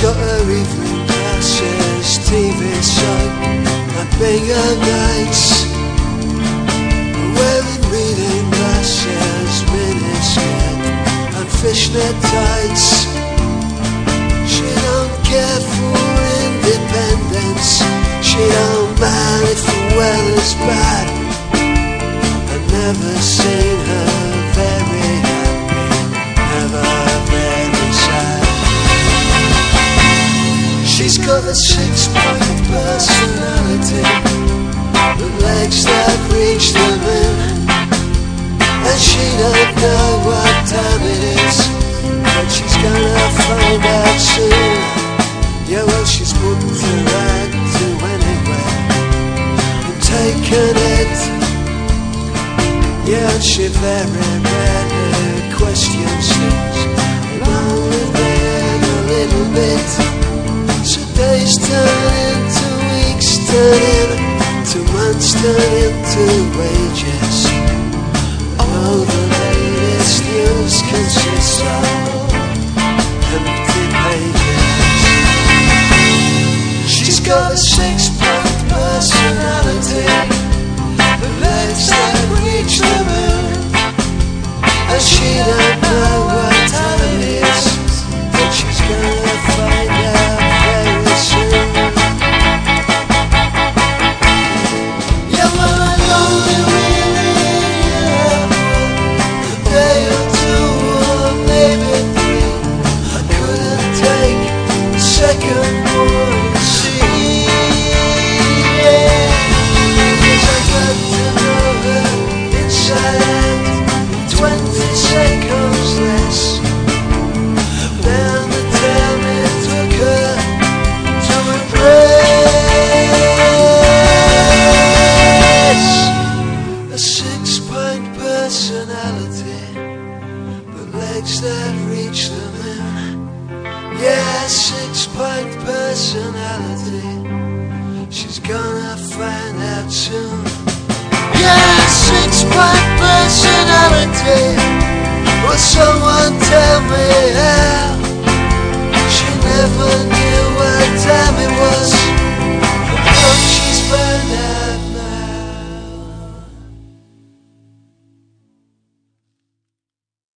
evening classes, TV soap, and bingo nights. Wearing reading glasses, miniskirt, and fishnet tights. She don't care for independence. She don't mind if the weather's bad. I've never seen her She's got a six-point personality, the legs that reach the moon, and she don't know what time it is, but she's gonna find out soon. Yeah, well, she's put her right to anywhere and taken it. Yeah, and she very rarely days turn into weeks, turn into months, turn into wages. All the latest news consists of empty pages. She's got a six-point personality, personality, the legs that reach the moon. Personality. She's gonna find out soon. Yeah, six-point personality.